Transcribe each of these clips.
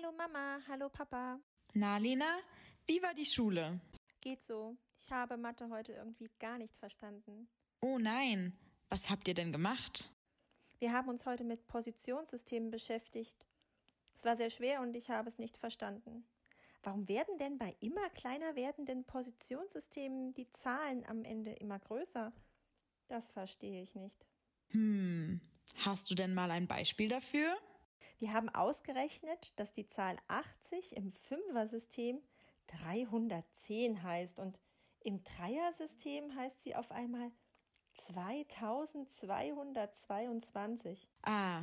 Hallo Mama, hallo Papa. Na, Lena, wie war die Schule? Geht so. Ich habe Mathe heute irgendwie gar nicht verstanden. Oh nein, was habt ihr denn gemacht? Wir haben uns heute mit Positionssystemen beschäftigt. Es war sehr schwer und ich habe es nicht verstanden. Warum werden denn bei immer kleiner werdenden Positionssystemen die Zahlen am Ende immer größer? Das verstehe ich nicht. Hm, hast du denn mal ein Beispiel dafür? Wir haben ausgerechnet, dass die Zahl 80 im Fünfer-System 310 heißt und im Dreier-System heißt sie auf einmal 2222. Ah,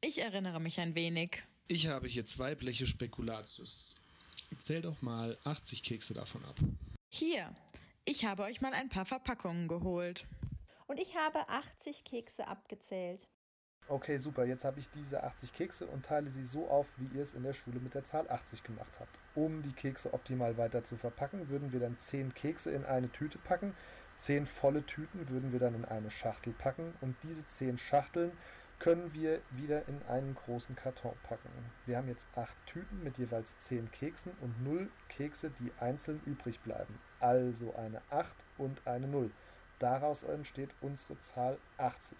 ich erinnere mich ein wenig. Ich habe hier zwei Bleche Spekulatius. Zähl doch mal 80 Kekse davon ab. Hier, ich habe euch mal ein paar Verpackungen geholt. Und ich habe 80 Kekse abgezählt. Okay, super. Jetzt habe ich diese 80 Kekse und teile sie so auf, wie ihr es in der Schule mit der Zahl 80 gemacht habt. Um die Kekse optimal weiter zu verpacken, würden wir dann 10 Kekse in eine Tüte packen. 10 volle Tüten würden wir dann in eine Schachtel packen und diese 10 Schachteln können wir wieder in einen großen Karton packen. Wir haben jetzt 8 Tüten mit jeweils 10 Keksen und 0 Kekse, die einzeln übrig bleiben. Also eine 8 und eine 0. Daraus entsteht unsere Zahl 80.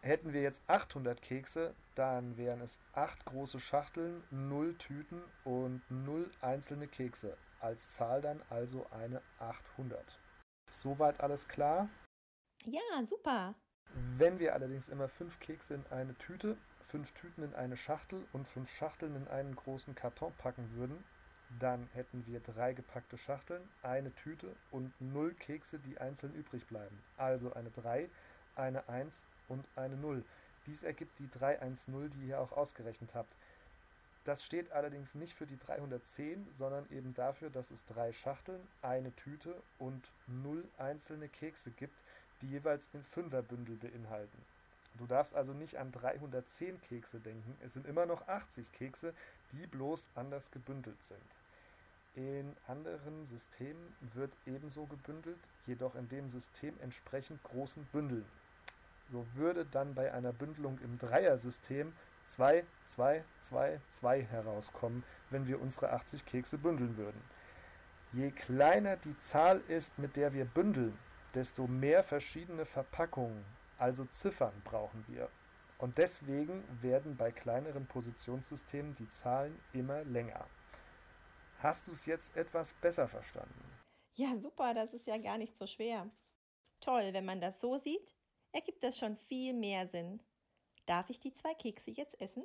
Hätten wir jetzt 800 Kekse, dann wären es 8 große Schachteln, 0 Tüten und 0 einzelne Kekse. Als Zahl dann also eine 800. Soweit alles klar? Ja, super. Wenn wir allerdings immer 5 Kekse in eine Tüte, 5 Tüten in eine Schachtel und 5 Schachteln in einen großen Karton packen würden, dann hätten wir drei gepackte Schachteln, eine Tüte und 0 Kekse, die einzeln übrig bleiben. Also eine 3, eine 1 und eine 0. Dies ergibt die 310, die ihr auch ausgerechnet habt. Das steht allerdings nicht für die 310, sondern eben dafür, dass es drei Schachteln, eine Tüte und 0 einzelne Kekse gibt, die jeweils in Fünferbündel beinhalten. Du darfst also nicht an 310 Kekse denken, es sind immer noch 80 Kekse, die bloß anders gebündelt sind. In anderen Systemen wird ebenso gebündelt, jedoch in dem System entsprechend großen Bündeln. So würde dann bei einer Bündelung im Dreier-System 2, 2, 2, 2 herauskommen, wenn wir unsere 80 Kekse bündeln würden. Je kleiner die Zahl ist, mit der wir bündeln, desto mehr verschiedene Verpackungen, also Ziffern, brauchen wir. Und deswegen werden bei kleineren Positionssystemen die Zahlen immer länger. Hast du es jetzt etwas besser verstanden? Ja, super, das ist ja gar nicht so schwer. Toll, wenn man das so sieht, ergibt das schon viel mehr Sinn. Darf ich die zwei Kekse jetzt essen?